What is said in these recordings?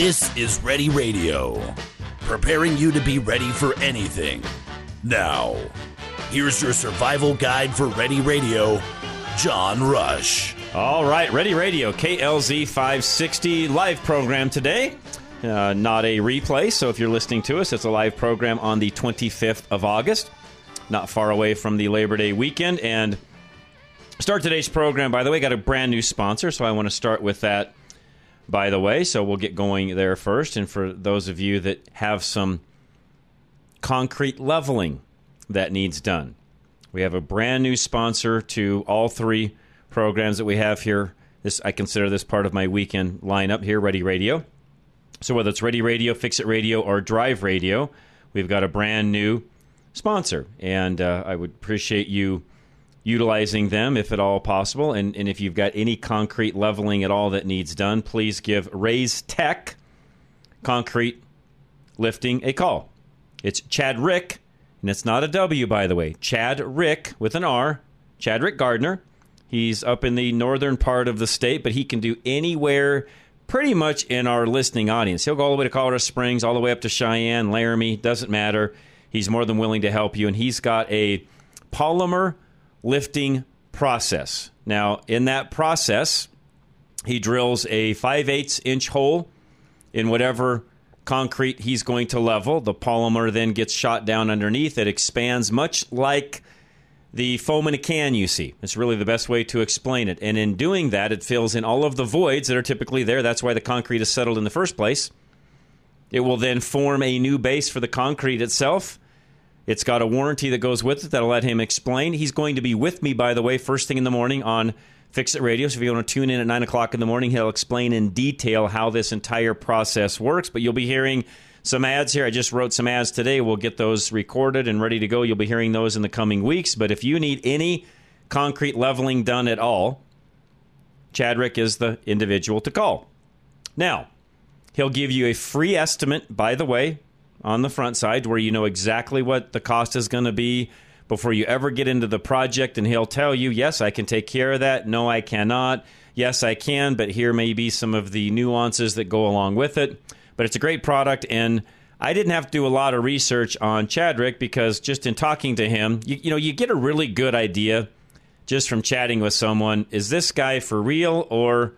This is Ready Radio, preparing you to be ready for anything. Now, here's your survival guide for Ready Radio, John Rush. All right, Ready Radio, KLZ 560 live program today. Uh, not a replay, so if you're listening to us, it's a live program on the 25th of August, not far away from the Labor Day weekend. And start today's program, by the way, got a brand new sponsor, so I want to start with that, by the way. So we'll get going there first. And for those of you that have some concrete leveling that needs done, we have a brand new sponsor to all three programs that we have here. This I consider this part of my weekend lineup here, Ready Radio. So whether it's Ready Radio, Fix It Radio, or Drive Radio, we've got a brand new sponsor, and uh, I would appreciate you utilizing them if at all possible. And, and if you've got any concrete leveling at all that needs done, please give Raise Tech Concrete Lifting a call. It's Chad Rick, and it's not a W, by the way. Chad Rick with an R, Chad Rick Gardner. He's up in the northern part of the state, but he can do anywhere pretty much in our listening audience. He'll go all the way to Colorado Springs, all the way up to Cheyenne, Laramie, doesn't matter. He's more than willing to help you, and he's got a polymer lifting process. Now, in that process, he drills a 5 8 inch hole in whatever concrete he's going to level. The polymer then gets shot down underneath. It expands much like the foam in a can you see. It's really the best way to explain it. And in doing that, it fills in all of the voids that are typically there. That's why the concrete is settled in the first place. It will then form a new base for the concrete itself. It's got a warranty that goes with it that'll let him explain. He's going to be with me, by the way, first thing in the morning on Fix It Radio. So if you want to tune in at 9 o'clock in the morning, he'll explain in detail how this entire process works. But you'll be hearing some ads here. I just wrote some ads today. We'll get those recorded and ready to go. You'll be hearing those in the coming weeks. But if you need any concrete leveling done at all, Chadrick is the individual to call. Now, he'll give you a free estimate, by the way, on the front side where you know exactly what the cost is going to be before you ever get into the project. And he'll tell you, yes, I can take care of that. No, I cannot. Yes, I can, but here may be some of the nuances that go along with it but it's a great product and I didn't have to do a lot of research on Chadrick because just in talking to him, you, you know, you get a really good idea just from chatting with someone. Is this guy for real or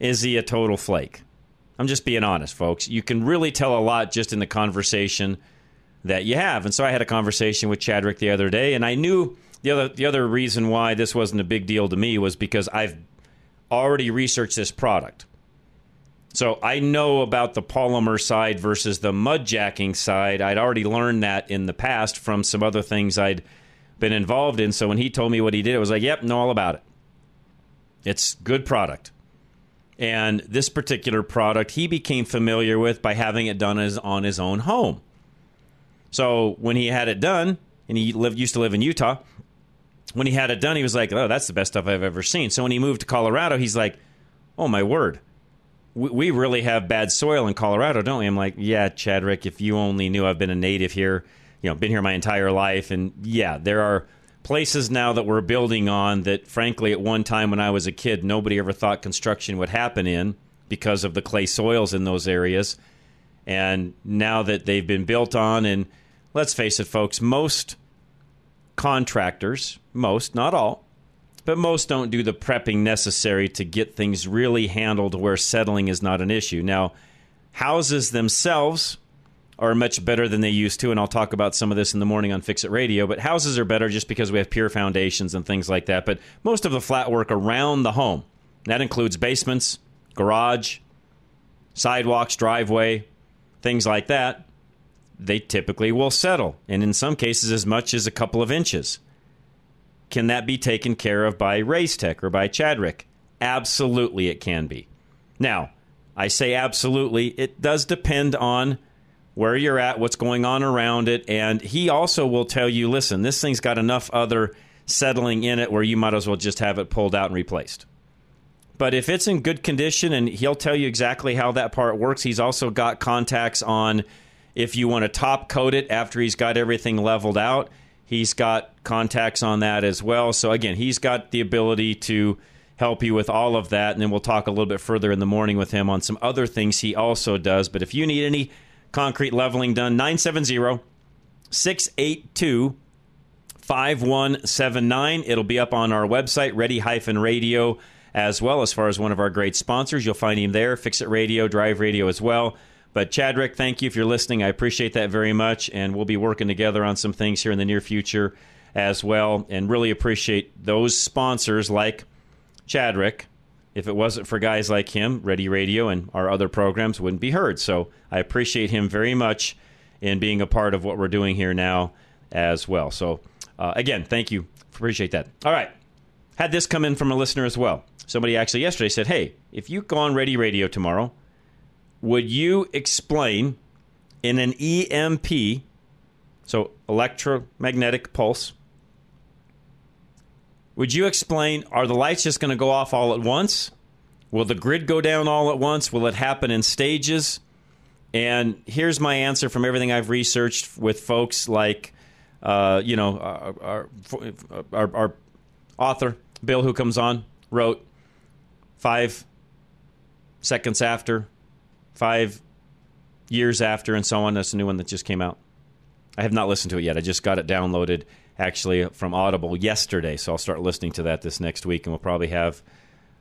is he a total flake? I'm just being honest, folks. You can really tell a lot just in the conversation that you have. And so I had a conversation with Chadrick the other day, and I knew the other the other reason why this wasn't a big deal to me was because I've already researched this product. So I know about the polymer side versus the mud jacking side. I'd already learned that in the past from some other things I'd been involved in. So when he told me what he did, it was like, yep, know all about it. It's good product. And this particular product he became familiar with by having it done as, on his own home. So when he had it done, and he lived used to live in Utah, when he had it done, he was like, "Oh, that's the best stuff I've ever seen." So when he moved to Colorado, he's like, "Oh my word, we, really have bad soil in Colorado, don't we? I'm like, yeah, Chadrick, if you only knew I've been a native here, you know, been here my entire life. And yeah, there are places now that we're building on that, frankly, at one time when I was a kid, nobody ever thought construction would happen in because of the clay soils in those areas. And now that they've been built on, and let's face it, folks, most contractors, most, not all, but most don't do the prepping necessary to get things really handled where settling is not an issue. Now, houses themselves are much better than they used to, and I'll talk about some of this in the morning on Fix It Radio. But houses are better just because we have pier foundations and things like that. But most of the flat work around the home, that includes basements, garage, sidewalks, driveway, things like that, they typically will settle, and in some cases, as much as a couple of inches. Can that be taken care of by Raise Tech or by Chadrick? Absolutely, it can be. Now, I say absolutely. It does depend on where you're at, what's going on around it, and he also will tell you, listen, this thing's got enough other settling in it where you might as well just have it pulled out and replaced. But if it's in good condition, and he'll tell you exactly how that part works, he's also got contacts on if you want to top coat it after he's got everything leveled out. He's got contacts on that as well. So again, he's got the ability to help you with all of that. And then we'll talk a little bit further in the morning with him on some other things he also does. But if you need any concrete leveling done, 970 682 5179. It'll be up on our website, ready Hyphen radio, as well as far as one of our great sponsors. You'll find him there, Fix It Radio, Drive Radio as well. But Chadrick, thank you if you're listening. I appreciate that very much. And we'll be working together on some things here in the near future as well. And really appreciate those sponsors like Chadrick. If it wasn't for guys like him, Ready Radio and our other programs wouldn't be heard. So I appreciate him very much in being a part of what we're doing here now as well. So uh, again, thank you. Appreciate that. All right. Had this come in from a listener as well. Somebody actually yesterday said, Hey, if you go on Ready Radio tomorrow, would you explain in an EMP, so electromagnetic pulse, would you explain are the lights just going to go off all at once? Will the grid go down all at once? Will it happen in stages? And here's my answer from everything I've researched with folks like uh, you know, our, our, our, author, Bill, who comes on, wrote five seconds after, five years after, and so on. That's a new one that just came out. I have not listened to it yet. I just got it downloaded actually from Audible yesterday, so I'll start listening to that this next week, and we'll probably have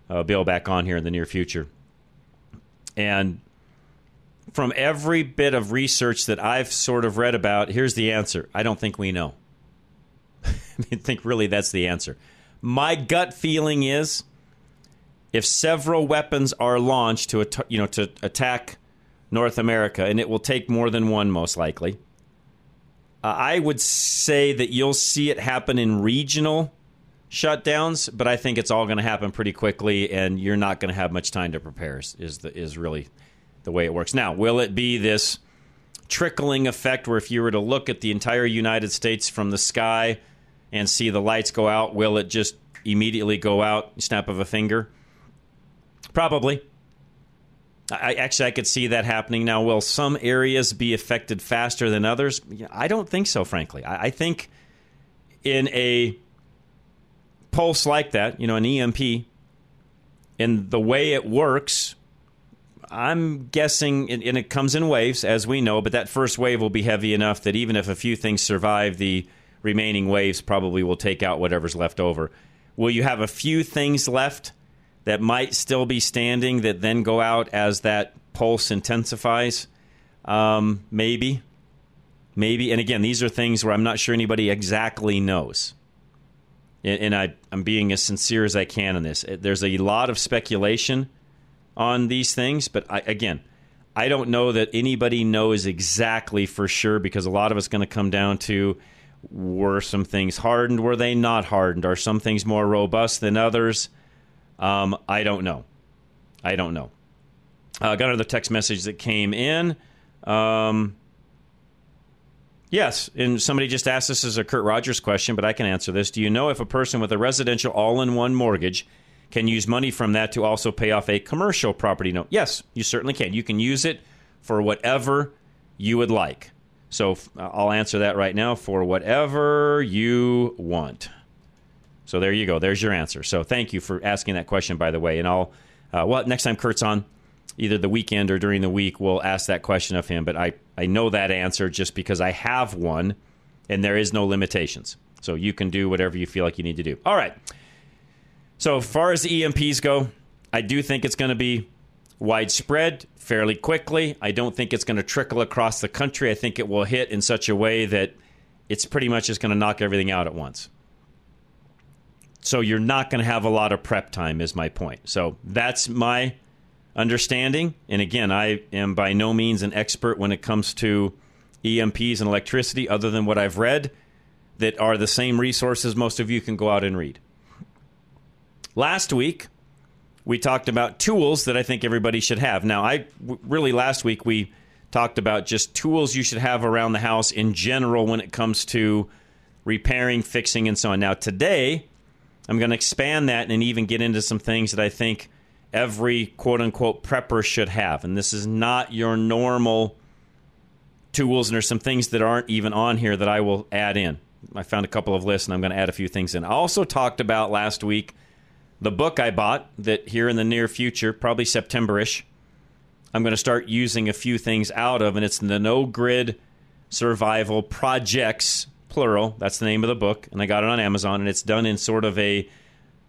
uh, Bill back on here in the near future. And from every bit of research that I've sort of read about, here's the answer. I don't think we know. I think really that's the answer. My gut feeling is if several weapons are launched to you know to attack North America, and it will take more than one, most likely. Uh, I would say that you'll see it happen in regional shutdowns, but I think it's all going to happen pretty quickly, and you're not going to have much time to prepare. Is the, is really the way it works. Now, will it be this trickling effect where if you were to look at the entire United States from the sky and see the lights go out, will it just immediately go out, snap of a finger? Probably. I, actually, I could see that happening. Now, will some areas be affected faster than others? I don't think so, frankly. I, I think in a pulse like that, you know, an EMP, in the way it works, I'm guessing, and it comes in waves, as we know, but that first wave will be heavy enough that even if a few things survive, the remaining waves probably will take out whatever's left over. Will you have a few things left that might still be standing that then go out as that pulse intensifies? Um, maybe. Maybe. And again, these are things where I'm not sure anybody exactly knows. And, and I, I'm being as sincere as I can in this. There's a lot of speculation on these things, but I, again, I don't know that anybody knows exactly for sure because a lot of it's going to come down to were some things hardened, were they not hardened? Are some things more robust than others? Um, I don't know. I don't know. I uh, got another text message that came in. Um, yes, and somebody just asked this as a Kurt Rogers question, but I can answer this. Do you know if a person with a residential all in one mortgage can use money from that to also pay off a commercial property note. Yes, you certainly can. You can use it for whatever you would like. So I'll answer that right now for whatever you want. So there you go. There's your answer. So thank you for asking that question, by the way. And I'll, uh, well, next time Kurt's on, either the weekend or during the week, we'll ask that question of him. But I, I know that answer just because I have one and there is no limitations. So you can do whatever you feel like you need to do. All right. So, as far as the EMPs go, I do think it's going to be widespread fairly quickly. I don't think it's going to trickle across the country. I think it will hit in such a way that it's pretty much just going to knock everything out at once. So, you're not going to have a lot of prep time, is my point. So, that's my understanding. And again, I am by no means an expert when it comes to EMPs and electricity, other than what I've read that are the same resources most of you can go out and read. Last week, we talked about tools that I think everybody should have. Now, I really last week we talked about just tools you should have around the house in general when it comes to repairing, fixing, and so on. Now, today, I'm going to expand that and even get into some things that I think every quote unquote prepper should have. And this is not your normal tools, and there's some things that aren't even on here that I will add in. I found a couple of lists, and I'm going to add a few things in. I also talked about last week the book I bought that here in the near future, probably Septemberish, I'm going to start using a few things out of, and it's the No Grid Survival Projects, plural. That's the name of the book, and I got it on Amazon, and it's done in sort of a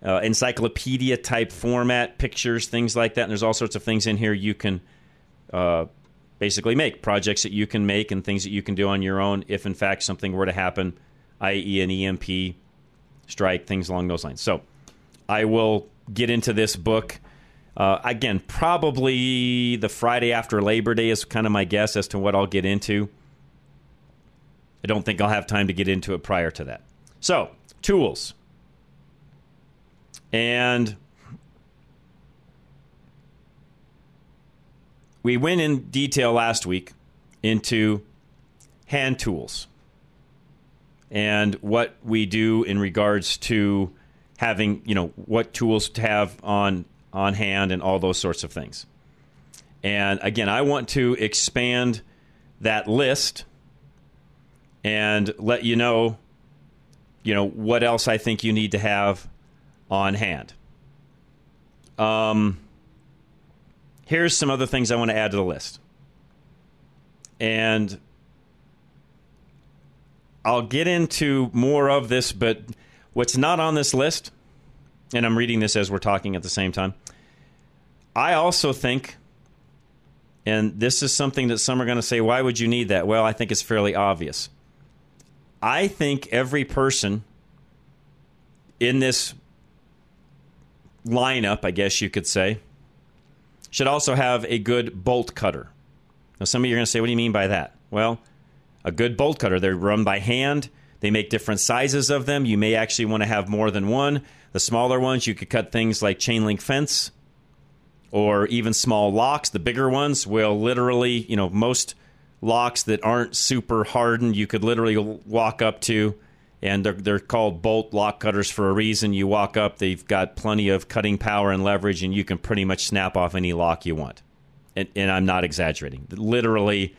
uh, encyclopedia type format, pictures, things like that. And there's all sorts of things in here you can uh, basically make projects that you can make and things that you can do on your own if, in fact, something were to happen, i.e., an EMP strike, things along those lines. So I will get into this book. Uh, again, probably the Friday after Labor Day is kind of my guess as to what I'll get into. I don't think I'll have time to get into it prior to that. So, tools. And we went in detail last week into hand tools and what we do in regards to having, you know, what tools to have on on hand and all those sorts of things. And again, I want to expand that list and let you know, you know, what else I think you need to have on hand. Um, here's some other things I want to add to the list. And I'll get into more of this, but what's not on this list, and I'm reading this as we're talking at the same time, I also think, and this is something that some are going to say, why would you need that? Well, I think it's fairly obvious. I think every person in this lineup, I guess you could say, should also have a good bolt cutter. Now, some of you are going to say, what do you mean by that? Well, a good bolt cutter, they're run by hand. They make different sizes of them. You may actually want to have more than one. The smaller ones, you could cut things like chain link fence or even small locks. The bigger ones will literally, you know, most locks that aren't super hardened, you could literally walk up to and they're, they're called bolt lock cutters for a reason. You walk up, they've got plenty of cutting power and leverage, and you can pretty much snap off any lock you want. And, and I'm not exaggerating. Literally,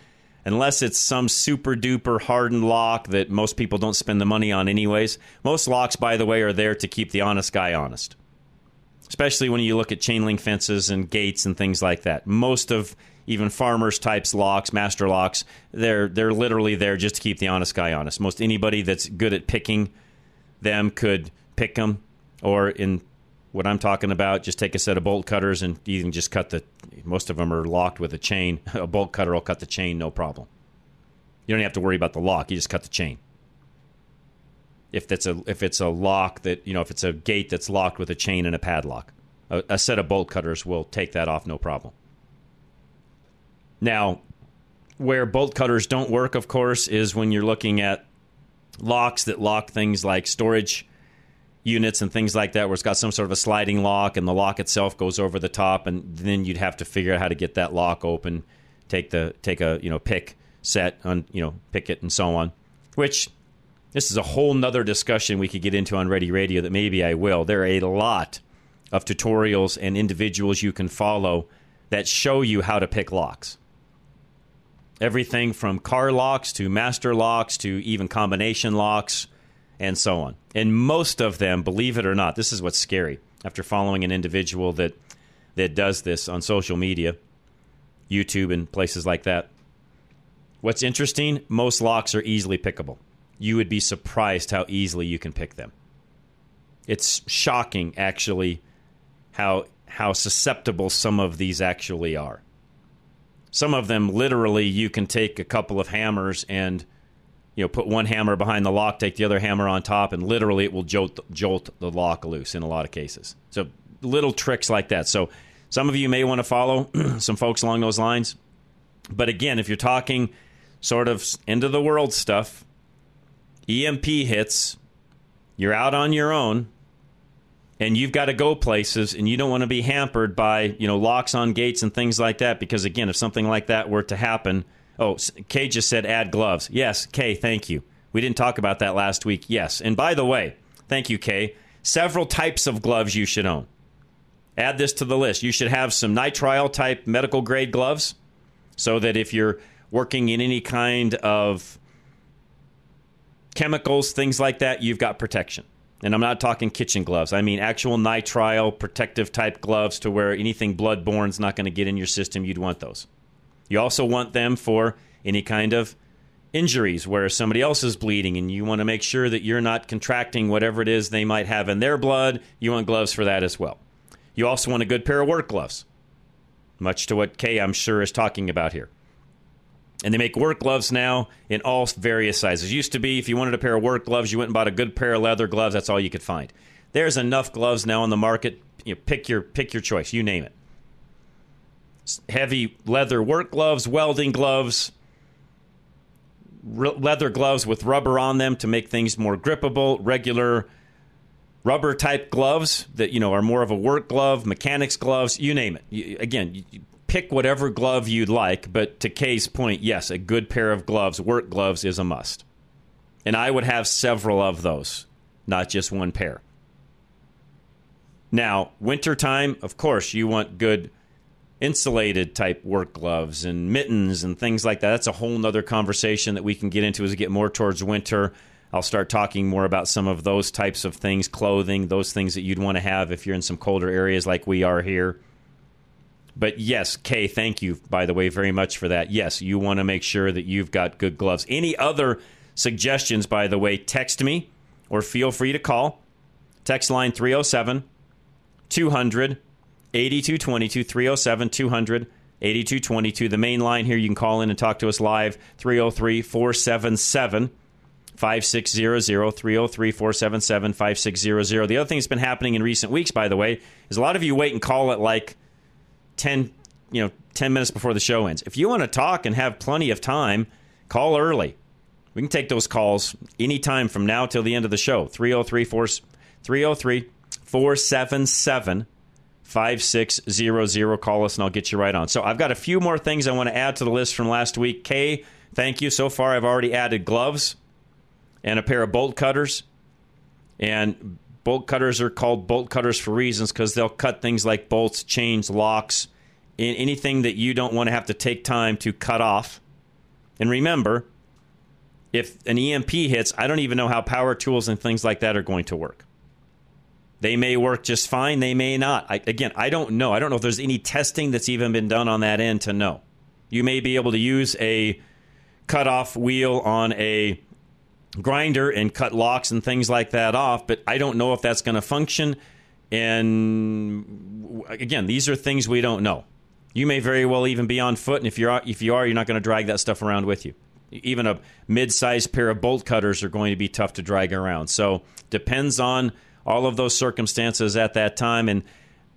unless it's some super duper hardened lock that most people don't spend the money on, anyways. Most locks, by the way, are there to keep the honest guy honest. Especially when you look at chain link fences and gates and things like that. Most of even farmers types locks, master locks, they're they're literally there just to keep the honest guy honest. Most anybody that's good at picking them could pick them, or in what I'm talking about, just take a set of bolt cutters and you can just cut the. Most of them are locked with a chain. A bolt cutter will cut the chain, no problem. You don't have to worry about the lock. You just cut the chain. If that's a if it's a lock that you know if it's a gate that's locked with a chain and a padlock, a, a set of bolt cutters will take that off, no problem. Now, where bolt cutters don't work, of course, is when you're looking at locks that lock things like storage units and things like that, where it's got some sort of a sliding lock and the lock itself goes over the top, and then you'd have to figure out how to get that lock open, take the take a you know pick set on you know pick it and so on. Which this is a whole nother discussion we could get into on Ready Radio that maybe I will. There are a lot of tutorials and individuals you can follow that show you how to pick locks everything from car locks to master locks to even combination locks and so on. And most of them, believe it or not, this is what's scary. After following an individual that that does this on social media, YouTube and places like that. What's interesting, most locks are easily pickable. You would be surprised how easily you can pick them. It's shocking actually how how susceptible some of these actually are some of them literally you can take a couple of hammers and you know put one hammer behind the lock take the other hammer on top and literally it will jolt, jolt the lock loose in a lot of cases. So little tricks like that. So some of you may want to follow some folks along those lines. But again if you're talking sort of end of the world stuff emp hits you're out on your own and you've got to go places and you don't want to be hampered by you know locks on gates and things like that because again if something like that were to happen oh kay just said add gloves. Yes kay thank you. We didn't talk about that last week. Yes. And by the way thank you kay. Several types of gloves you should own. Add this to the list. You should have some nitrile type medical grade gloves so that if you're working in any kind of chemicals things like that you've got protection And I'm not talking kitchen gloves. I mean actual nitrile protective type gloves to where anything bloodborne is not going to get in your system. You'd want those. You also want them for any kind of injuries where somebody else is bleeding and you want to make sure that you're not contracting whatever it is they might have in their blood. You want gloves for that as well. You also want a good pair of work gloves, much to what Kay, I'm sure, is talking about here. And they make work gloves now in all various sizes. Used to be if you wanted a pair of work gloves, you went and bought a good pair of leather gloves. That's all you could find. There's enough gloves now on the market. You know, pick your pick your choice. You name it. Heavy leather work gloves, welding gloves, leather gloves with rubber on them to make things more grippable. Regular rubber type gloves that you know are more of a work glove, mechanics gloves. You name it. You, again, you, pick whatever glove you'd like, but to Kay's point, yes, a good pair of gloves, work gloves, is a must. And I would have several of those, not just one pair. Now, wintertime, of course, you want good insulated type work gloves and mittens and things like that. That's a whole nother conversation that we can get into as we get more towards winter. I'll start talking more about some of those types of things, clothing, those things that you'd want to have if you're in some colder areas like we are here. But yes, Kay, thank you, by the way, very much for that. Yes, you want to make sure that you've got good gloves. Any other suggestions, by the way, text me or feel free to call. Text line 307 200 8222 307 200 8222. The main line here, you can call in and talk to us live 303 477 5600 303 477 5600. The other thing that's been happening in recent weeks, by the way, is a lot of you wait and call it like 10, you know, 10 minutes before the show ends. If you want to talk and have plenty of time, call early. We can take those calls anytime from now till the end of the show. 303 303 477 5600. Call us and I'll get you right on. So I've got a few more things I want to add to the list from last week. Kay, thank you. So far, I've already added gloves and a pair of bolt cutters. And bolt cutters are called bolt cutters for reasons because they'll cut things like bolts, chains, locks, anything that you don't want to have to take time to cut off. And remember, if an EMP hits, I don't even know how power tools and things like that are going to work. They may work just fine, they may not. I, again, I don't know. I don't know if there's any testing that's even been done on that end to know. You may be able to use a cut-off wheel on a grinder and cut locks and things like that off, but I don't know if that's going to function. And again, these are things we don't know. You may very well even be on foot, and if you're if you are, you're not going to drag that stuff around with you. Even a mid-sized pair of bolt cutters are going to be tough to drag around. So depends on all of those circumstances at that time. And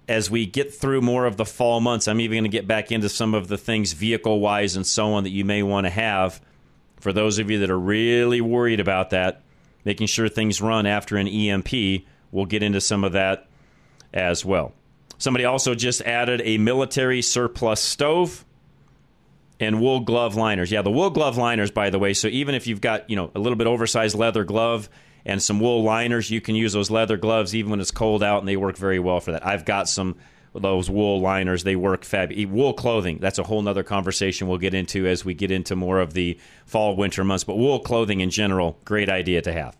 as we get through more of the fall months, I'm even going to get back into some of the things vehicle-wise and so on that you may want to have for those of you that are really worried about that, making sure things run after an EMP, we'll get into some of that as well. Somebody also just added a military surplus stove and wool glove liners. Yeah, the wool glove liners, by the way. So even if you've got you know a little bit oversized leather glove and some wool liners, you can use those leather gloves even when it's cold out, and they work very well for that. I've got some those wool liners. They work fab. Wool clothing. That's a whole nother conversation we'll get into as we get into more of the fall winter months. But wool clothing in general, great idea to have.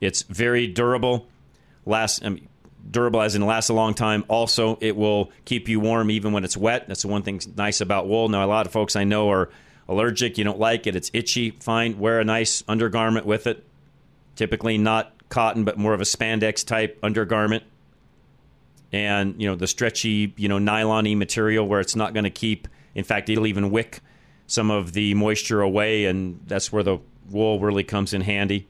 It's very durable. Last um, durable as in lasts a long time. Also, it will keep you warm even when it's wet. That's the one thing nice about wool. Now, a lot of folks I know are allergic. You don't like it. It's itchy. Fine. Wear a nice undergarment with it. Typically not cotton, but more of a spandex type undergarment and you know the stretchy, you know, nylon material where it's not going to keep. In fact, it'll even wick some of the moisture away, and that's where the wool really comes in handy.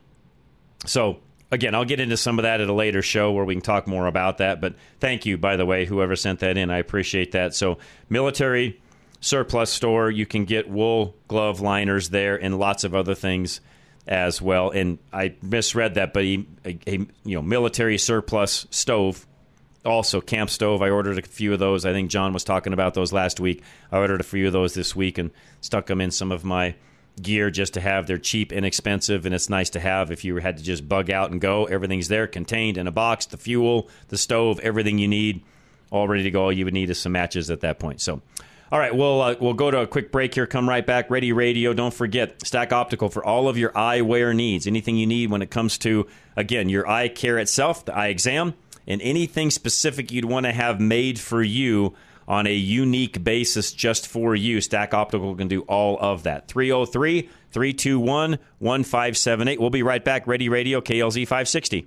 So again, I'll get into some of that at a later show where we can talk more about that. But thank you, by the way, whoever sent that in. I appreciate that. So military surplus store, you can get wool glove liners there and lots of other things as well. And I misread that, but a, a, a you know military surplus stove also camp stove i ordered a few of those i think john was talking about those last week i ordered a few of those this week and stuck them in some of my gear just to have they're cheap and inexpensive and it's nice to have if you had to just bug out and go everything's there contained in a box the fuel the stove everything you need all ready to go all you would need is some matches at that point so All right, we'll uh, we'll go to a quick break here. Come right back. Ready Radio. Don't forget Stack Optical for all of your eyewear needs. Anything you need when it comes to again your eye care itself, the eye exam, and anything specific you'd want to have made for you on a unique basis just for you. Stack Optical can do all of that. 303 321 1578. We'll be right back. Ready Radio, KLZ 560.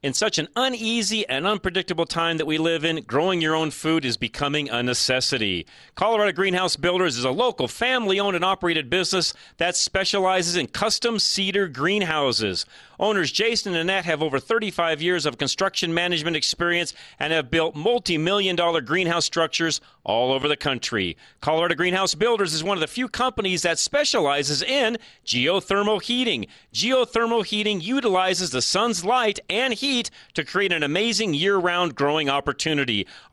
In such an uneasy and unpredictable time that we live in, growing your own food is becoming a necessity. Colorado Greenhouse Builders is a local family owned and operated business that specializes in custom cedar greenhouses. Owners Jason and Annette have over 35 years of construction management experience and have built multi million dollar greenhouse structures all over the country. Colorado Greenhouse Builders is one of the few companies that specializes in geothermal heating. Geothermal heating utilizes the sun's light and heat to create an amazing year round growing opportunity.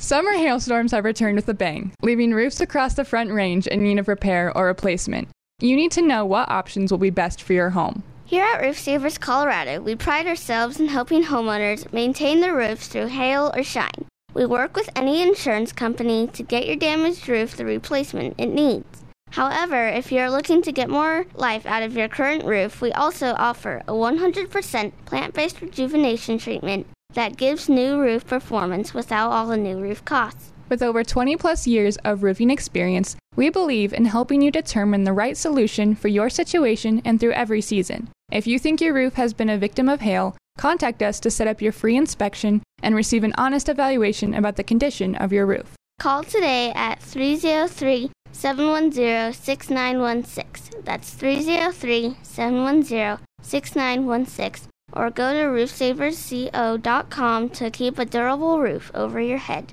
Summer hailstorms have returned with a bang, leaving roofs across the Front Range in need of repair or replacement. You need to know what options will be best for your home. Here at Roof Savers Colorado, we pride ourselves in helping homeowners maintain their roofs through hail or shine. We work with any insurance company to get your damaged roof the replacement it needs. However, if you're looking to get more life out of your current roof, we also offer a 100% plant based rejuvenation treatment that gives new roof performance without all the new roof costs. With over 20 plus years of roofing experience, we believe in helping you determine the right solution for your situation and through every season. If you think your roof has been a victim of hail, contact us to set up your free inspection and receive an honest evaluation about the condition of your roof. Call today at 303 710 6916. That's 303 710 6916 or go to roofsaversco.com to keep a durable roof over your head.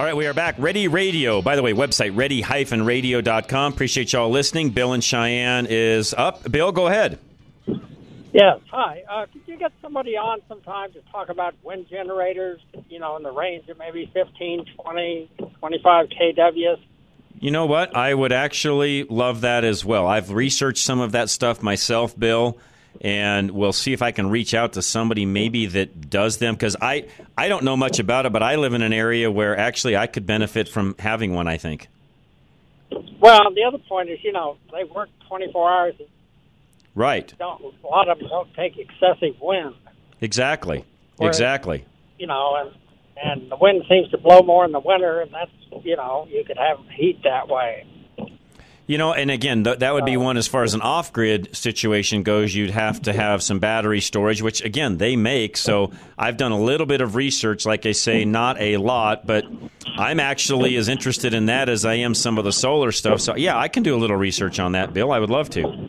All right, we are back. Ready Radio. By the way, website ready-radio.com. Appreciate y'all listening. Bill and Cheyenne is up. Bill, go ahead. Yes. Hi. Uh, could you get somebody on sometime to talk about wind generators, you know, in the range of maybe 15, 20, 25 kWs? You know what? I would actually love that as well. I've researched some of that stuff myself, Bill, and we'll see if I can reach out to somebody maybe that does them because I I don't know much about it, but I live in an area where actually I could benefit from having one. I think. Well, the other point is, you know, they work 24 hours. Right. Don't, a lot of them don't take excessive wind. Exactly. Whereas- exactly. You know, and and the wind seems to blow more in the winter, and that's you know you could have heat that way. You know, and again, th- that would be uh, one as far as an off grid situation goes. You'd have to have some battery storage, which again, they make. So I've done a little bit of research, like I say, not a lot, but I'm actually as interested in that as I am some of the solar stuff. So yeah, I can do a little research on that, Bill. I would love to.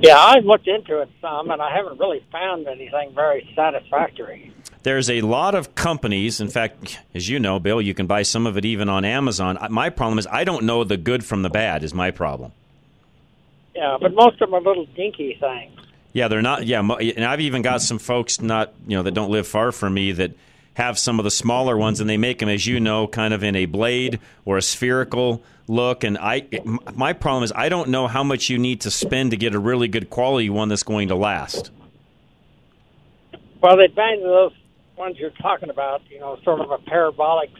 Yeah, I've looked into it some, and I haven't really found anything very satisfactory. There's a lot of companies. In fact, as you know, Bill, you can buy some of it even on Amazon. My problem is I don't know the good from the bad. Is my problem. Yeah, but most of them are little dinky things. Yeah, they're not. Yeah, and I've even got some folks not you know that don't live far from me that have some of the smaller ones, and they make them, as you know, kind of in a blade or a spherical look. And I, my problem is I don't know how much you need to spend to get a really good quality one that's going to last. Well, the advantage of those ones you're talking about, you know, sort of a parabolic,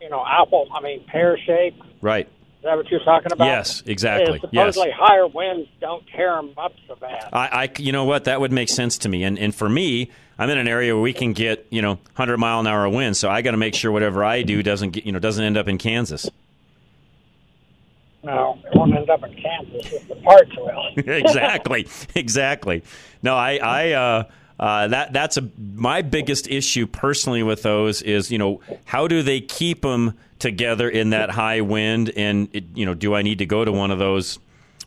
you know, apple, I mean, pear shape. Is Right. that what you're talking about? Yes, exactly. Is Yes. supposedly higher winds don't tear them up so bad. I, I, you know what, that would make sense to me. And and for me, I'm in an area where we can get you know 100 mile an hour winds, so I got to make sure whatever I do doesn't get you know doesn't end up in Kansas. No, it won't end up in Kansas if the parts will. exactly, exactly. No, I, I, uh, uh, that that's a my biggest issue personally with those is you know how do they keep them together in that high wind and it, you know do I need to go to one of those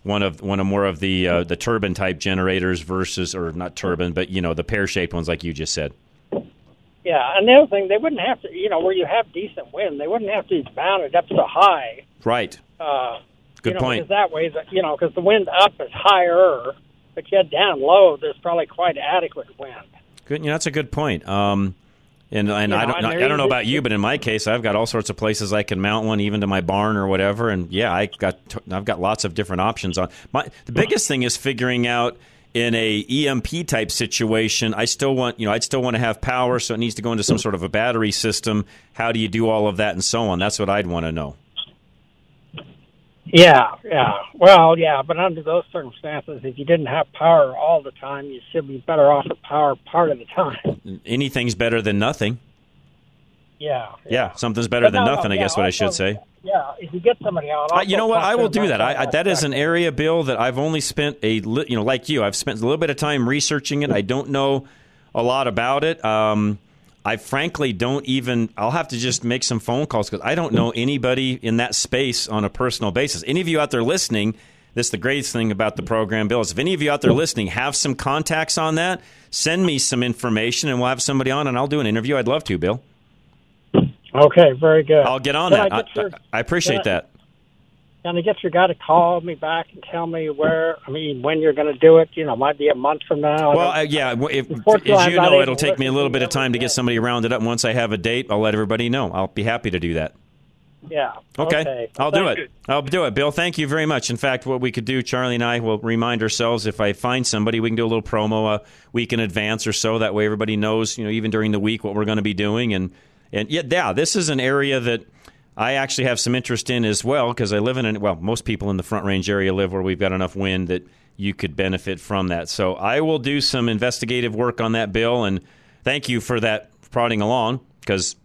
one of one of more of the uh, the turbine type generators versus or not turbine but you know the pear shaped ones like you just said. Yeah, and the other thing, they wouldn't have to, you know, where you have decent wind, they wouldn't have to be mounted up so high. Right. Uh, Good you know, point. That way, that you know, because the wind up is higher, but yet down low, there's probably quite adequate wind. Good. You know, that's a good point. Um, and and You I know, don't and I don't know about you, but in my case, I've got all sorts of places I can mount one, even to my barn or whatever. And yeah, I got I've got lots of different options on. My the biggest thing is figuring out in a EMP type situation. I still want you know I'd still want to have power, so it needs to go into some sort of a battery system. How do you do all of that and so on? That's what I'd want to know. Yeah, yeah. Well, yeah, but under those circumstances, if you didn't have power all the time, you should be better off with power part of the time. Anything's better than nothing. Yeah. Yeah, something's better But than no, no, nothing. I yeah, guess what I should say. Yeah, if you get somebody out. Uh, you know what? I will do that. I, I, that is an area, Bill, that I've only spent a li- you know, like you, I've spent a little bit of time researching it. I don't know a lot about it. Um, I frankly don't even. I'll have to just make some phone calls because I don't know anybody in that space on a personal basis. Any of you out there listening? This is the greatest thing about the program, Bill. Is if any of you out there listening have some contacts on that, send me some information and we'll have somebody on and I'll do an interview. I'd love to, Bill. Okay, very good. I'll get on Can that. I, I, get your, I appreciate that. Can I get your guy to call me back and tell me where? I mean, when you're going to do it? You know, might be a month from now. Well, uh, yeah. If, as you know, it'll take me a little bit of time to get somebody rounded up. Once I have a date, I'll let everybody know. I'll be happy to do that. yeah. Okay, I'll do it. I'll do it. Bill, thank you very much. In fact, what we could do, Charlie and I will remind ourselves if I find somebody, we can do a little promo a week in advance or so. That way, everybody knows, you know, even during the week, what we're going to be doing. And and yeah, yeah, this is an area that I actually have some interest in as well because I live in an well, most people in the Front Range area live where we've got enough wind that you could benefit from that. So I will do some investigative work on that, Bill, and thank you for that prodding along because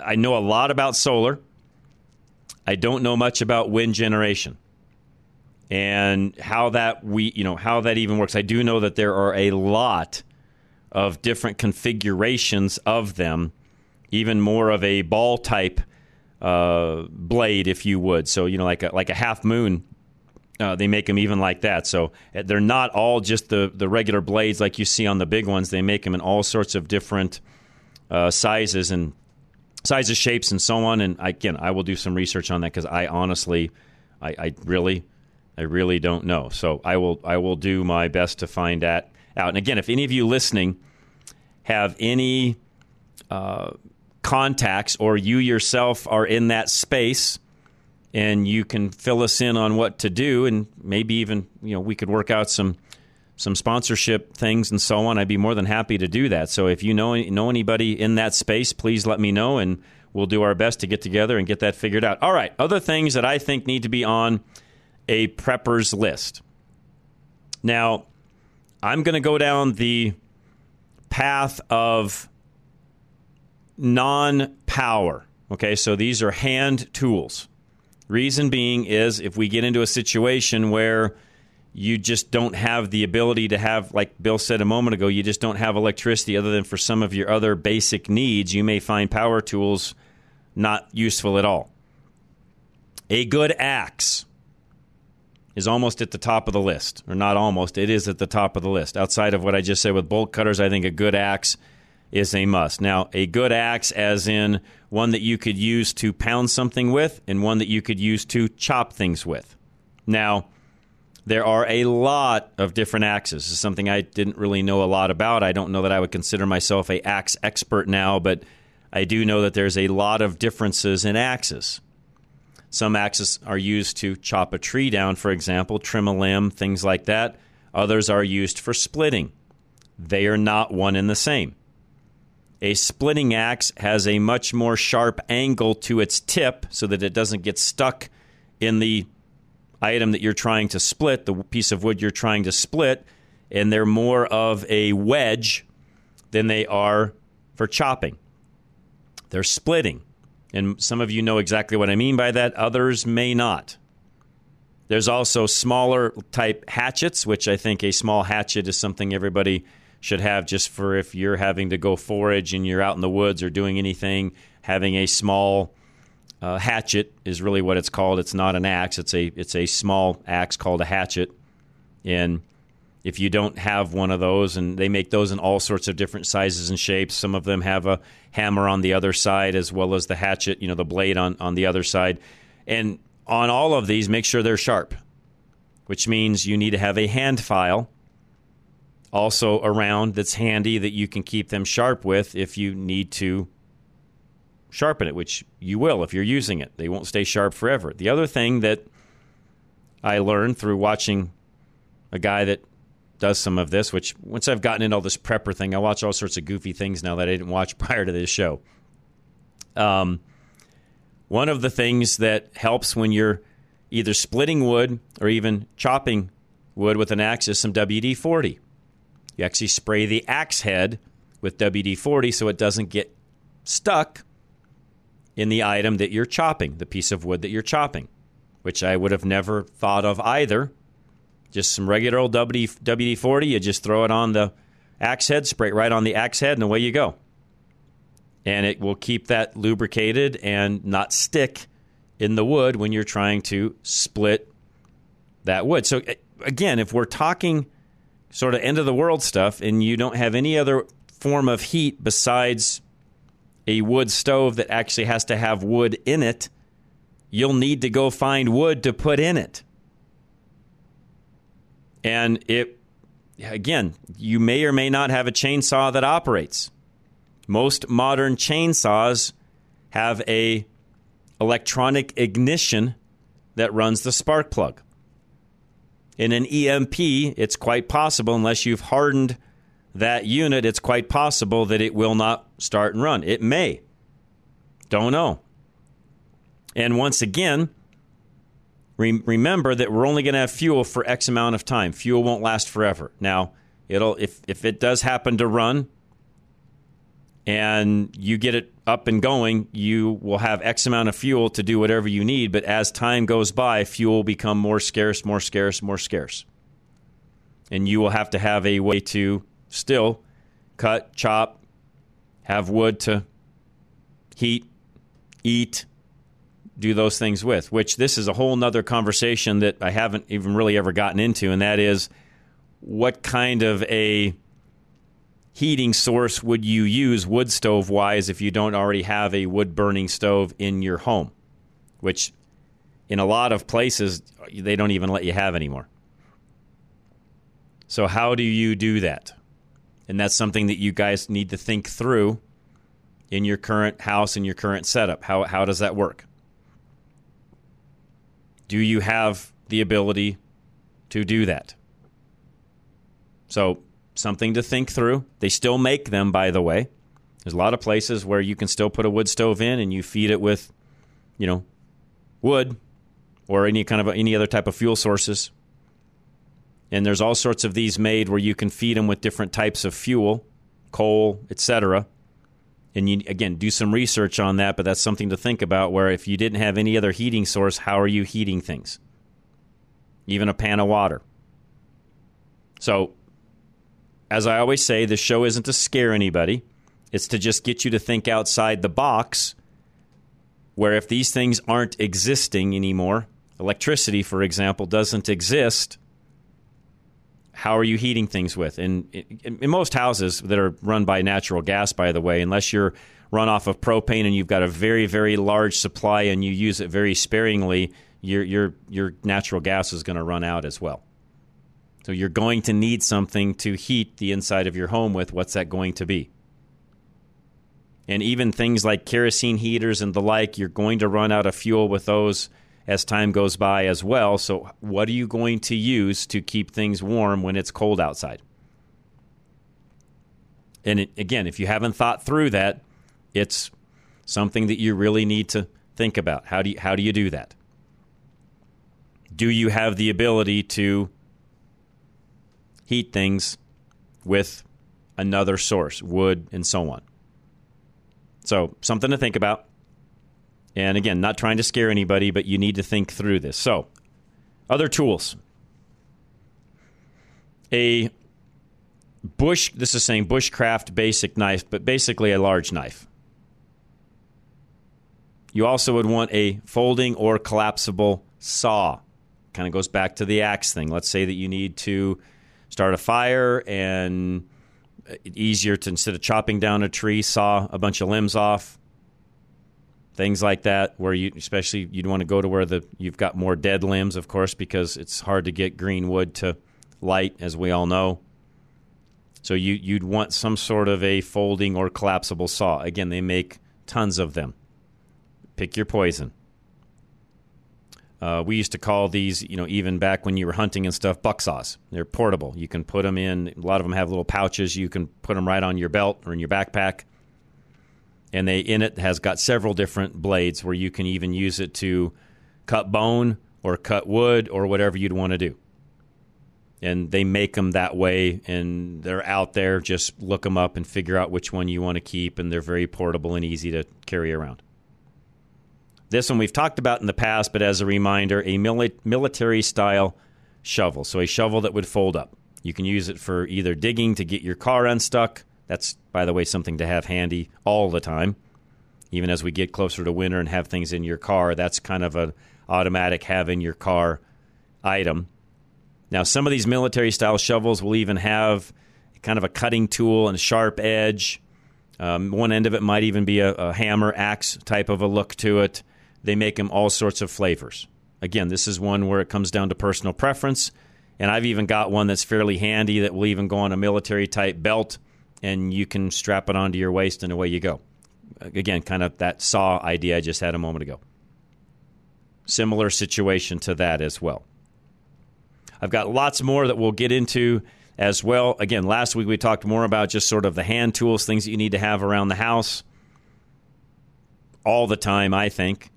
I know a lot about solar. I don't know much about wind generation and how that we you know how that even works. I do know that there are a lot of different configurations of them, even more of a ball type uh, blade, if you would. So you know, like a, like a half moon. Uh, they make them even like that. So uh, they're not all just the, the regular blades like you see on the big ones. They make them in all sorts of different uh, sizes and sizes, shapes, and so on. And again, I will do some research on that because I honestly, I, I really, I really don't know. So I will, I will do my best to find that out. And again, if any of you listening have any uh, contacts or you yourself are in that space and you can fill us in on what to do and maybe even you know we could work out some some sponsorship things and so on, I'd be more than happy to do that. So if you know know anybody in that space, please let me know, and we'll do our best to get together and get that figured out. All right, other things that I think need to be on a prepper's list. Now, I'm going to go down the path of non power. Okay, so these are hand tools. Reason being is if we get into a situation where you just don't have the ability to have, like Bill said a moment ago, you just don't have electricity other than for some of your other basic needs, you may find power tools not useful at all. A good axe is almost at the top of the list, or not almost, it is at the top of the list. Outside of what I just said with bolt cutters, I think a good axe is a must. Now, a good axe, as in one that you could use to pound something with, and one that you could use to chop things with. Now, there are a lot of different axes. This is something I didn't really know a lot about. I don't know that I would consider myself a axe expert now, but I do know that there's a lot of differences in axes. Some axes are used to chop a tree down, for example, trim a limb, things like that. Others are used for splitting. They are not one and the same. A splitting axe has a much more sharp angle to its tip so that it doesn't get stuck in the item that you're trying to split, the piece of wood you're trying to split, and they're more of a wedge than they are for chopping. They're splitting. And some of you know exactly what I mean by that, others may not. There's also smaller type hatchets, which I think a small hatchet is something everybody should have just for if you're having to go forage and you're out in the woods or doing anything. Having a small uh, hatchet is really what it's called. It's not an axe. It's a it's a small axe called a hatchet. And if you don't have one of those, and they make those in all sorts of different sizes and shapes. Some of them have a hammer on the other side as well as the hatchet, you know, the blade on on the other side. And on all of these, make sure they're sharp, which means you need to have a hand file also around that's handy that you can keep them sharp with if you need to sharpen it, which you will if you're using it. They won't stay sharp forever. The other thing that I learned through watching a guy that does some of this, which once I've gotten into all this prepper thing, I watch all sorts of goofy things now that I didn't watch prior to this show. Um, one of the things that helps when you're either splitting wood or even chopping wood with an axe is some WD 40. You actually spray the axe head with WD 40 so it doesn't get stuck in the item that you're chopping, the piece of wood that you're chopping, which I would have never thought of either. Just some regular old WD 40, you just throw it on the axe head, spray it right on the axe head, and away you go. And it will keep that lubricated and not stick in the wood when you're trying to split that wood. So, again, if we're talking sort of end of the world stuff and you don't have any other form of heat besides a wood stove that actually has to have wood in it, you'll need to go find wood to put in it. And it again, you may or may not have a chainsaw that operates. Most modern chainsaws have a electronic ignition that runs the spark plug. In an EMP, it's quite possible, unless you've hardened that unit, it's quite possible that it will not start and run. It may. Don't know. And once again, re- remember that we're only going to have fuel for X amount of time. Fuel won't last forever. Now, it'll if if it does happen to run and you get it up and going, you will have X amount of fuel to do whatever you need. But as time goes by, fuel will become more scarce, more scarce, more scarce. And you will have to have a way to still cut, chop, have wood to heat, eat, do those things with, which this is a whole nother conversation that I haven't even really ever gotten into, and that is what kind of a heating source would you use wood stove wise if you don't already have a wood burning stove in your home? Which in a lot of places they don't even let you have anymore. So, how do you do that? And that's something that you guys need to think through in your current house, in your current setup. How, how does that work? Do you have the ability to do that? So, something to think through. They still make them, by the way. There's a lot of places where you can still put a wood stove in and you feed it with, you know, wood or any kind of any other type of fuel sources. And there's all sorts of these made where you can feed them with different types of fuel, coal, etc. And you again do some research on that, but that's something to think about where if you didn't have any other heating source, how are you heating things? Even a pan of water. So, as I always say, the show isn't to scare anybody. It's to just get you to think outside the box where if these things aren't existing anymore, electricity, for example, doesn't exist, how are you heating things with? And in, most houses that are run by natural gas, by the way, unless you're run off of propane and you've got a very, very large supply and you use it very sparingly, your your your natural gas is going to run out as well. So you're going to need something to heat the inside of your home with. What's that going to be? And even things like kerosene heaters and the like, you're going to run out of fuel with those as time goes by as well. So, what are you going to use to keep things warm when it's cold outside? And it, again, if you haven't thought through that, it's something that you really need to think about. How do you, how do you do that? Do you have the ability to heat things with another source, wood, and so on? So, something to think about. And again, not trying to scare anybody, but you need to think through this. So, other tools. A bush, this is saying bushcraft basic knife, but basically a large knife. You also would want a folding or collapsible saw. Kind of goes back to the axe thing. Let's say that you need to start a fire and easier to instead of chopping down a tree, saw a bunch of limbs off. Things like that, where you especially you'd want to go to where the you've got more dead limbs, of course, because it's hard to get green wood to light, as we all know. So you you'd want some sort of a folding or collapsible saw. Again, they make tons of them. Pick your poison. Uh, we used to call these, you know, even back when you were hunting and stuff, buck saws. They're portable. You can put them in. A lot of them have little pouches. You can put them right on your belt or in your backpack. And they in it has got several different blades where you can even use it to cut bone or cut wood or whatever you'd want to do. And they make them that way, and they're out there. Just look them up and figure out which one you want to keep, and they're very portable and easy to carry around. This one we've talked about in the past, but as a reminder, a mili- military style shovel. So a shovel that would fold up. You can use it for either digging to get your car unstuck. That's, by the way, something to have handy all the time. Even as we get closer to winter and have things in your car, that's kind of an automatic have in your car item. Now, some of these military style shovels will even have kind of a cutting tool and a sharp edge. Um, one end of it might even be a, a hammer axe type of a look to it. They make them all sorts of flavors. Again, this is one where it comes down to personal preference. And I've even got one that's fairly handy that will even go on a military type belt and you can strap it onto your waist and away you go. Again, kind of that saw idea I just had a moment ago. Similar situation to that as well. I've got lots more that we'll get into as well. Again, last week we talked more about just sort of the hand tools, things that you need to have around the house all the time, I think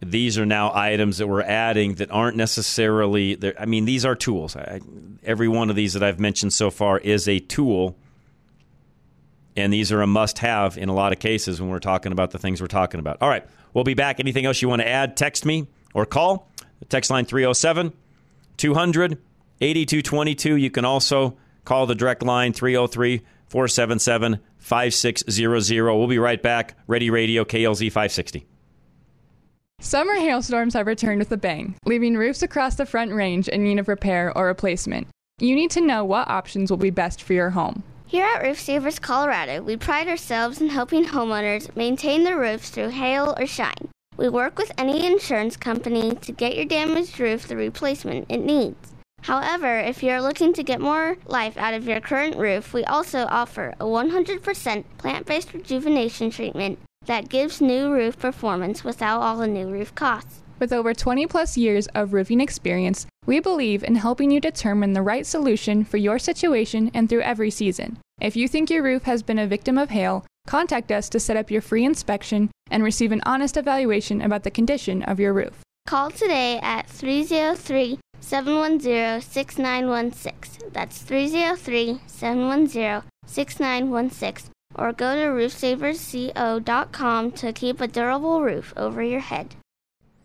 these are now items that we're adding that aren't necessarily i mean these are tools. I, every one of these that i've mentioned so far is a tool. And these are a must have in a lot of cases when we're talking about the things we're talking about. All right we'll be back. Anything else you want to add text me or call. The text line 307 200 8222 you can also call the direct line 303 477 5600 we'll be right back. Ready radio klz 560 Summer hailstorms have returned with a bang, leaving roofs across the front range in need of repair or replacement. You need to know what options will be best for your home. Here at Roof Savers Colorado, we pride ourselves in helping homeowners maintain their roofs through hail or shine. We work with any insurance company to get your damaged roof the replacement it needs. However, if you're looking to get more life out of your current roof, we also offer a 100% plant based rejuvenation treatment that gives new roof performance without all the new roof costs. With over 20 plus years of roofing experience, We believe in helping you determine the right solution for your situation and through every season. If you think your roof has been a victim of hail, contact us to set up your free inspection and receive an honest evaluation about the condition of your roof. Call today at 303 710 6916. That's 303 710 6916. Or go to roofsaversco.com to keep a durable roof over your head.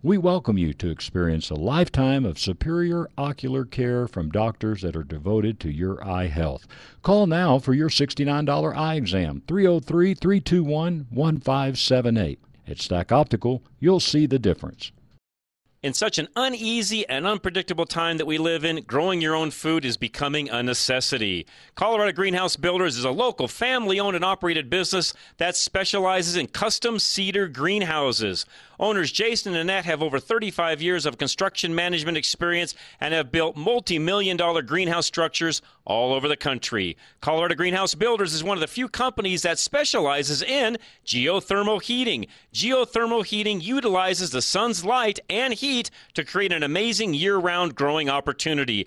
We welcome you to experience a lifetime of superior ocular care from doctors that are devoted to your eye health. Call now for your $69 eye exam, 303 321 1578. At Stack Optical, you'll see the difference. In such an uneasy and unpredictable time that we live in, growing your own food is becoming a necessity. Colorado Greenhouse Builders is a local family owned and operated business that specializes in custom cedar greenhouses. Owners Jason and Annette have over 35 years of construction management experience and have built multi million dollar greenhouse structures all over the country. Colorado Greenhouse Builders is one of the few companies that specializes in geothermal heating. Geothermal heating utilizes the sun's light and heat to create an amazing year round growing opportunity.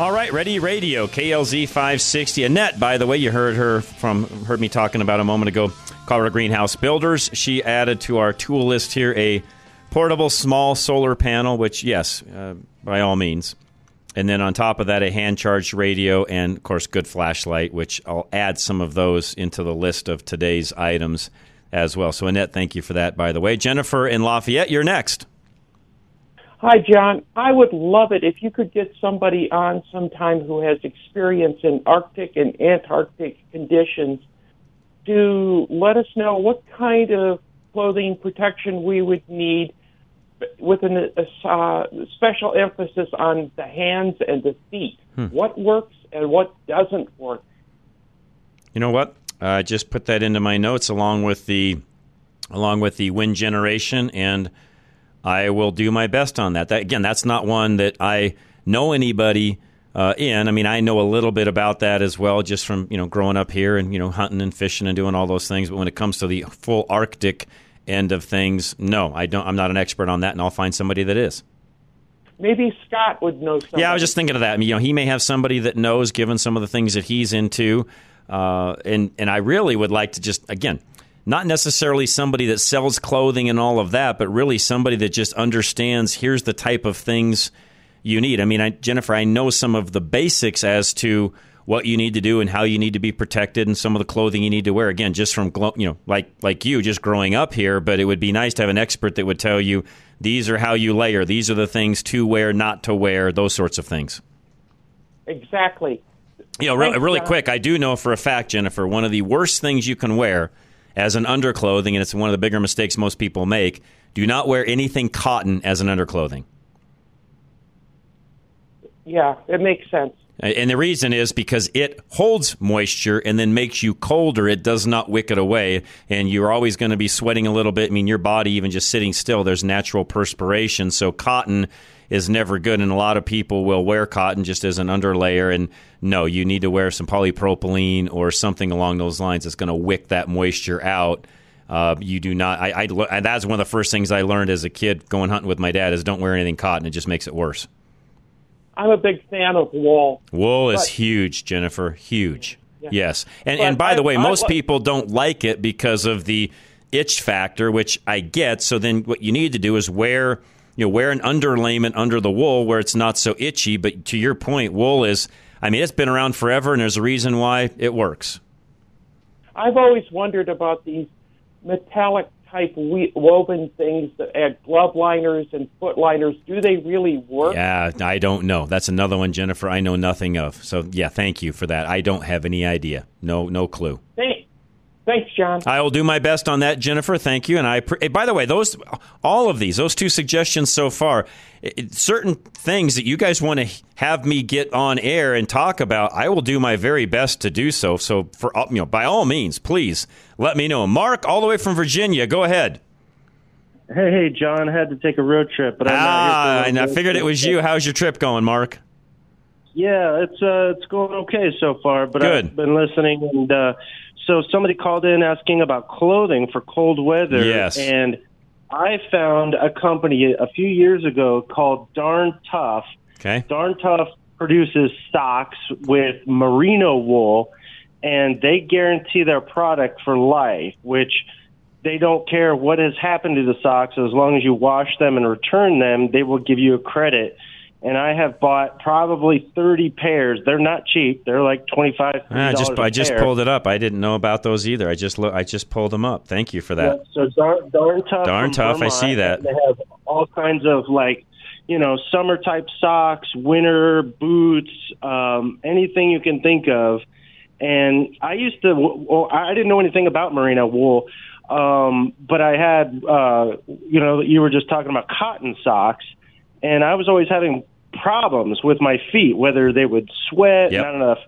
All right, Ready Radio, KLZ 560. Annette, by the way, you heard her from heard me talking about a moment ago. Colorado Greenhouse Builders. She added to our tool list here a portable small solar panel, which yes, uh, by all means, And then on top of that, a hand charged radio and, of course, good flashlight, which I'll add some of those into the list of today's items as well. So, Annette, thank you for that, by the way. Jennifer in Lafayette, you're next. Hi, John. I would love it if you could get somebody on sometime who has experience in Arctic and Antarctic conditions to let us know what kind of clothing protection we would need with a uh, special emphasis on the hands and the feet. Hmm. What works and what doesn't work. You know what? I uh, just put that into my notes along with the along with the wind generation, and I will do my best on that. that again, that's not one that I know anybody uh, in. I mean, I know a little bit about that as well, just from you know growing up here and you know hunting and fishing and doing all those things. But when it comes to the full Arctic end of things, no, I don't. I'm not an expert on that, and I'll find somebody that is. Maybe Scott would know. Somebody. Yeah, I was just thinking of that. I mean, you know, he may have somebody that knows, given some of the things that he's into, uh, and and I really would like to just again. Not necessarily somebody that sells clothing and all of that, but really somebody that just understands here's the type of things you need. I mean, I, Jennifer, I know some of the basics as to what you need to do and how you need to be protected and some of the clothing you need to wear. Again just from you know like like you just growing up here but it would be nice to have an expert that would tell you these are how you layer these are the things to wear not to wear those sorts of things. Exactly. You know re- really quick i do know for a fact jennifer one of the worst things you can wear as an underclothing and it's one of the bigger mistakes most people make do not wear anything cotton as an underclothing yeah it makes sense and the reason is because it holds moisture and then makes you colder. It does not wick it away. And you're always going to be sweating a little bit. I mean, your body, even just sitting still, there's natural perspiration. So cotton is never good. And a lot of people will wear cotton just as an underlayer. And no, you need to wear some polypropylene or something along those lines that's going to wick that moisture out. Uh, you do not. I, I, that's one of the first things I learned as a kid going hunting with my dad is don't wear anything cotton. It just makes it worse. I'm a big fan of wool. Wool is huge, Jennifer. Huge. Yeah. Yes. And and by I, the way, I, most I, people don't like it because of the itch factor, which I get. So then what you need to do is wear you know wear an underlayment under the wool where it's not so itchy. But to your point, wool is I mean it's been around forever, and there's a reason why it works. I've always wondered about these metallic type woven things that add glove liners and foot liners, do they really work? Yeah, I don't know. That's another one, Jennifer. I know nothing of. So yeah, thank you for that. I don't have any idea. No, no clue. Thank, Thanks, John. I will do my best on that, Jennifer. Thank you. And I, by the way, those, all of these, those two suggestions so far, certain things that you guys want to have me get on air and talk about, I will do my very best to do so. So, for you know, by all means, please let me know. Mark, all the way from Virginia, go ahead. Hey, hey, John, I had to take a road trip, but I'm ah, and I figured it was you. How's your trip going, Mark? Yeah, it's uh, it's going okay so far. But Good. I've been listening and. Uh, so somebody called in asking about clothing for cold weather. Yes. And I found a company a few years ago called Darn Tough. Okay. Darn Tough produces socks with merino wool, and they guarantee their product for life, which they don't care what has happened to the socks as long as you wash them and return them, they will give you a credit and I have bought probably 30 pairs. They're not cheap. They're like 25 I just I just pair. pulled it up. I didn't know about those either. I just look I just pulled them up. Thank you for that. Yeah, so darn, darn tough. Darn tough. Vermont. I see that. They have all kinds of like you know, summer type socks, winter boots, um, anything you can think of. And I used to, well, I didn't know anything about merino wool, um, but I had, uh, you know, you were just talking about cotton socks, and I was always having problems with my feet, whether they would sweat, yep. not enough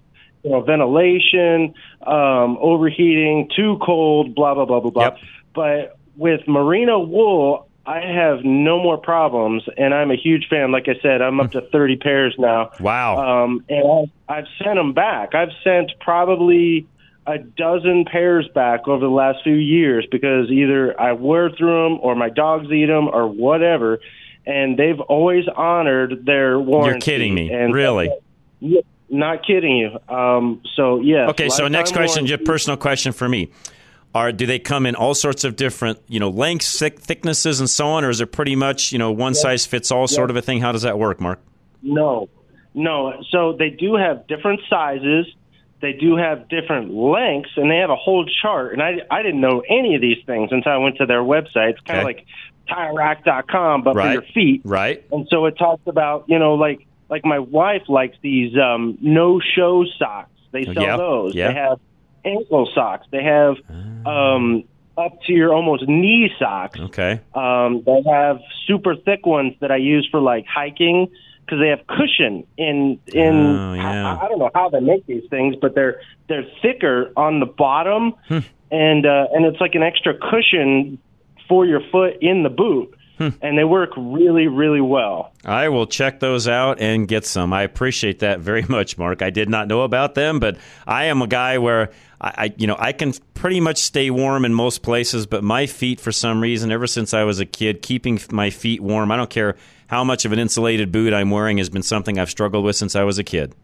you know, ventilation, um, overheating, too cold, blah, blah, blah, blah, blah. Yep. But with merino wool, I have no more problems, and I'm a huge fan. Like I said, I'm up to 30 pairs now. Wow. Um, and I've, I've sent them back. I've sent probably a dozen pairs back over the last few years because either I wear through them or my dogs eat them or whatever and they've always honored their warranty. You're kidding me, and, really? Not kidding you. Um, so yeah. Okay, so next question, warranty. just personal question for me. Are do they come in all sorts of different, you know, lengths, thick, thicknesses, and so on, or is it pretty much, you know, one size fits all sort of a thing? How does that work, Mark? No, No, so they do have different sizes. They do have different lengths, and they have a whole chart. And I, I didn't know any of these things until I went to their website. It's kind of Okay. like TireRack.com, but Right. for your feet. Right. And so it talks about, you know, like like my wife likes these um, no-show socks. They sell Yeah, those. yeah. They have ankle socks. They have um, up to your almost knee socks. Okay. Um, they have super thick ones that I use for like hiking because they have cushion in in. Oh, yeah. I, I don't know how they make these things, but they're they're thicker on the bottom, and uh, and it's like an extra cushion for your foot in the boot, hmm. and they work really really well. I will check those out and get some. I appreciate that very much, Mark. I did not know about them, but I am a guy where I, I you know, I can pretty much stay warm in most places, but my feet, for some reason, ever since I was a kid, keeping my feet warm, I don't care how much of an insulated boot I'm wearing, has been something I've struggled with since I was a kid.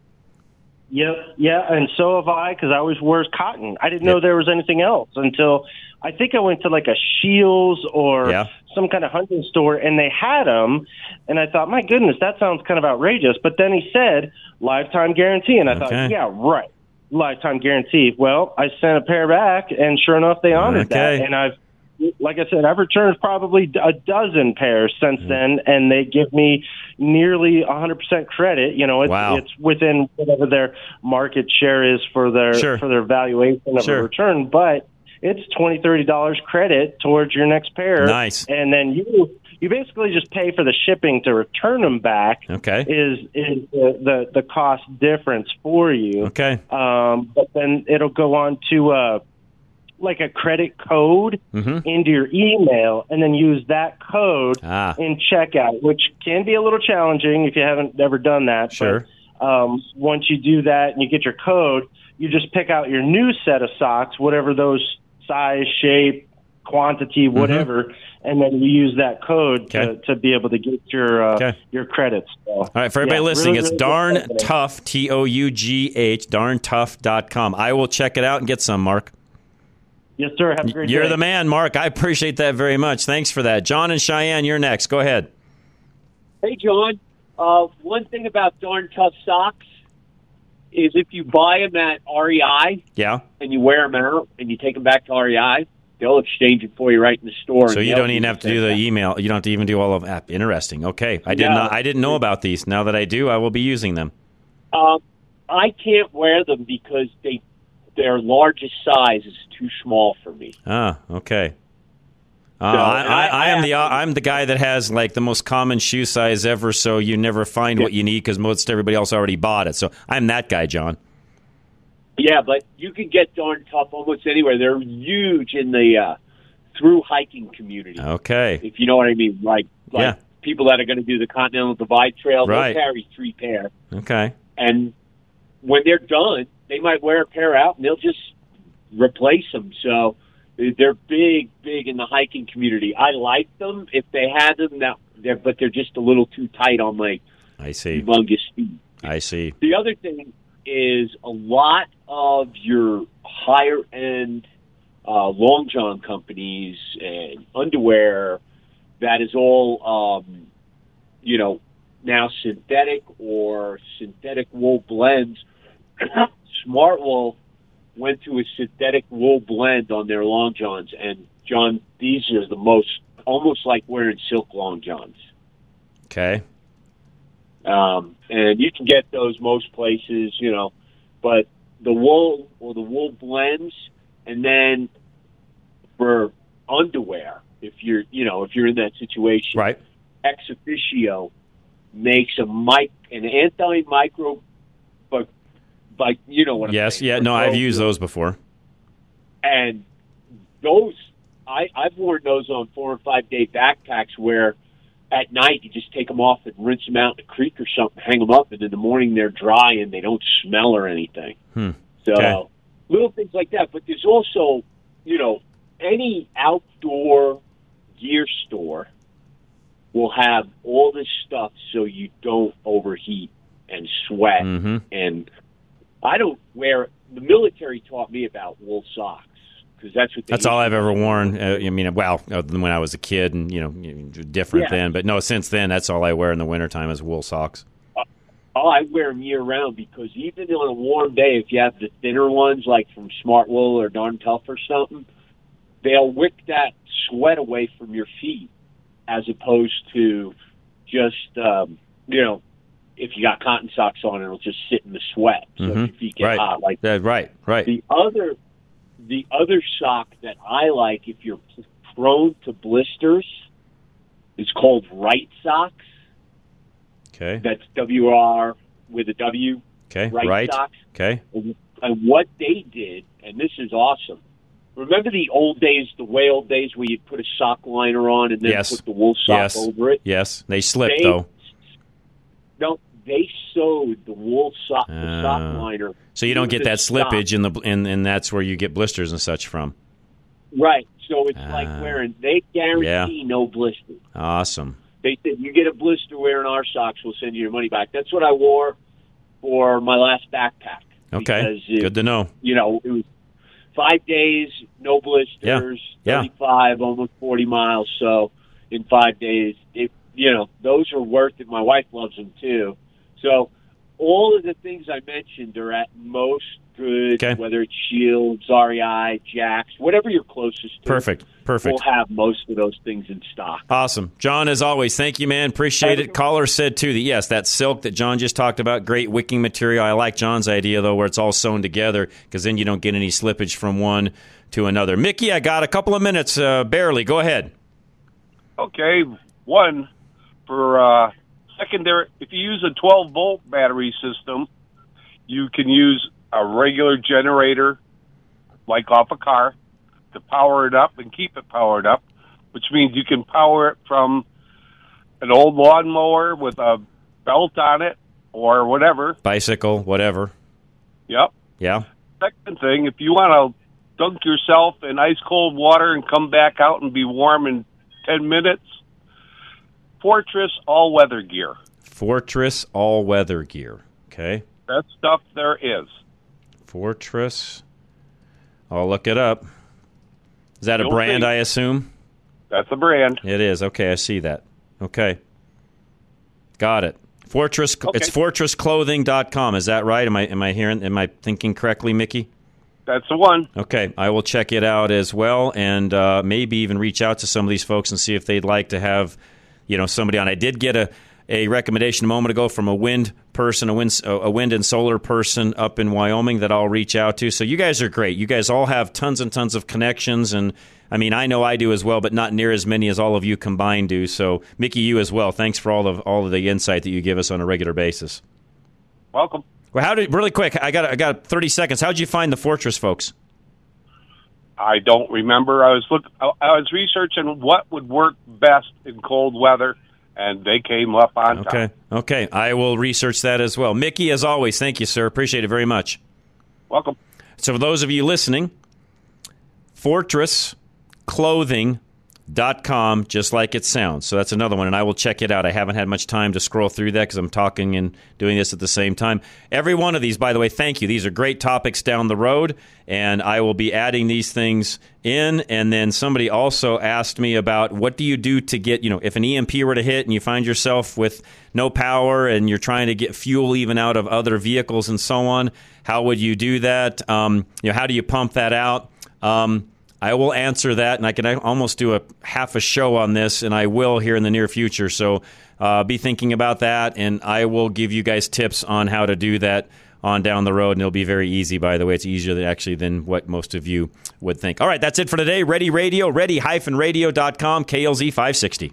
Yep, yeah, and so have I because I always wear cotton. I didn't know there was anything else until I think I went to like a Scheels or Yeah. some kind of hunting store and they had them, and I thought, my goodness, that sounds kind of outrageous. But then he said lifetime guarantee, and I Okay. thought, yeah, right, lifetime guarantee. Well, I sent a pair back, and sure enough, they honored Okay. that, and I've. Like I said, I've returned probably a dozen pairs since Mm-hmm. then, and they give me nearly 100% credit. You know, it's Wow. it's within whatever their market share is for their Sure. for their valuation of Sure. a return, but it's twenty thirty dollars credit towards your next pair. Nice. and then you you basically just pay for the shipping to return them back. Okay. Is is the the, the cost difference for you? Okay. Um, but then it'll go on to uh, like a credit code Mm-hmm. into your email, and then use that code Ah. in checkout, which can be a little challenging if you haven't ever done that. Sure. But, um, once you do that and you get your code, you just pick out your new set of socks, whatever those size, shape, quantity, whatever, and then you use that code Mm-hmm. Okay. to, to be able to get your uh, Okay. your credits. So, All right, for everybody yeah, listening, really, it's really darn tough, T O U G H, darntough.com. I will check it out and get some, Mark. Yes, sir. Have a great You're day. the man, Mark. I appreciate that very much. Thanks for that. John and Cheyenne, you're next. Go ahead. Hey, John. Uh, one thing about darn tough socks is if you buy them at REI Yeah. and you wear them out and you take them back to REI, they'll exchange it for you right in the store. So you don't even have to do the email. You don't have to even do all of that. Interesting. Okay. I did No. not. I didn't know about these. Now that I do, I will be using them. Um, I can't wear them because they their largest size is too small for me. Ah. Okay. Uh, So, I, I, I- I am the I'm the guy that has like the most common shoe size ever. So you never find what you need because most everybody else already bought it. So I'm that guy, John. Yeah, but you can get darn tough almost anywhere. They're huge in the uh, through hiking community. Okay. if you know what I mean. Like, like Yeah. people that are going to do the Continental Divide Trail, Right. they'll carry three pair. Okay. And when they're done, they might wear a pair out and they'll just replace them. So they're big, big in the hiking community. I like them if they had them, that, they're, but they're just a little too tight on my I see. humongous feet. I see. The other thing is a lot of your higher end uh, long john companies and underwear that is all um, you know now synthetic or synthetic wool blends. Smart Wool went to a synthetic wool blend on their long johns, and John, these are the most almost like wearing silk long johns. Okay. Um, and you can get those most places, you know, but the wool or the wool blends, and then for underwear, if you're, you know, if you're in that situation, Right. ExOfficio makes a mic an anti micro, like you know what Yes. Yeah. No, I've used those before. and those I I've worn those on four or five day backpacks where at night you just take them off and rinse them out in a creek or something, hang them up, and in the morning they're dry and they don't smell or anything. Hmm. So Okay. little things like that. But there's also, you know, any outdoor gear store will have all this stuff so you don't overheat and sweat. Mm-hmm. And I don't wear. The military taught me about wool socks because that's what. They That's all I've ever worn. Uh, I mean, well, when I was a kid, and you know, different Yeah. then. But no, since then, that's all I wear in the wintertime is wool socks. Oh, I wear them year round because even on a warm day, if you have the thinner ones like from Smart Wool or Darn Tough or something, they'll wick that sweat away from your feet, as opposed to just um, you know, if you got cotton socks on, it'll just sit in the sweat, so Mhm. your feet get Right. hot. Like Yeah, right, right. the other, the other sock that I like, if you're prone to blisters, is called Wright Socks. Okay. That's W R with a W. Okay. Right, Right. Socks. Okay. And, and what they did, and this is awesome. Remember the old days, the way old days, where you'd put a sock liner on and then Yes. put the wool sock Yes. over it. Yes. They slipped They- though. No, they sewed the wool sock, the Ah. sock liner. So you don't get that sock. slippage in the and and that's where you get blisters and such from. Right. So it's Ah. like wearing. They guarantee no blisters. Awesome. They said you get a blister wearing our socks, we'll send you your money back. That's what I wore for my last backpack. Okay. It- Good to know. You know, it was five days, no blisters, Yeah. thirty-five, almost forty miles. So in five days, it you know those are worth it. My wife loves them too. So all of the things I mentioned are at most good. Okay. Whether it's Scheels, REI, Jax, whatever you're closest to. Perfect. Perfect. We'll have most of those things in stock. Awesome. John, as always, thank you, man. Appreciate it. Caller said, too, that yes, that silk that John just talked about, great wicking material. I like John's idea, though, where it's all sewn together because then you don't get any slippage from one to another. Mickey, I got a couple of minutes, uh, barely. Go ahead. Okay, one for uh, secondary. If you use a 12 volt battery system, you can use a regular generator, like off a car, to power it up and keep it powered up, which means you can power it from an old lawnmower with a belt on it or whatever. Bicycle, whatever. Yep. Yeah. Second thing, if you want to dunk yourself in ice cold water and come back out and be warm in 10 minutes, Fortress all weather gear. Fortress all weather gear. Okay. Best stuff there is. Fortress. I'll look it up. Is that a You'll brand, see. I assume? That's a brand. It is. Okay, I see that. Okay. Got it. Fortress it's fortressclothing.com. Is that right? Am I am I hearing am I thinking correctly, Mickey? That's the one. Okay, I will check it out as well, and uh, maybe even reach out to some of these folks and see if they'd like to have, you know, somebody on. I did get a, a recommendation a moment ago from a wind person, a wind a wind and solar person up in Wyoming that I'll reach out to. So you guys are great. You guys all have tons and tons of connections, and I mean, I know I do as well, but not near as many as all of you combined do. So Mickey, you as well. Thanks for all of all of the insight that you give us on a regular basis. Welcome. Well, how did really quick? I got I got thirty seconds. How'd you find the Fortress folks? I don't remember. I was look. I was researching what would work best in cold weather, and they came up on Okay. top. Okay. I will research that as well. Mickey, as always, thank you, sir. Appreciate it very much. Welcome. So, for those of you listening, fortressclothing.com, just like it sounds. So, that's another one, and I will check it out. I haven't had much time to scroll through that because I'm talking and doing this at the same time. Every one of these, by the way, thank you. These are great topics down the road, and I will be adding these things in. And then somebody also asked me about what do you do to get, you know, if an EMP were to hit and you find yourself with no power and you're trying to get fuel even out of other vehicles and so on, how would you do that? Um, you know, how do you pump that out? Um, I will answer that, and I can almost do a half a show on this, and I will here in the near future. So uh, be thinking about that, and I will give you guys tips on how to do that on down the road, and it'll be very easy. By the way, it's easier than, actually than what most of you would think. All right, that's it for today. Ready Radio, ready-radio.com, KLZ 560.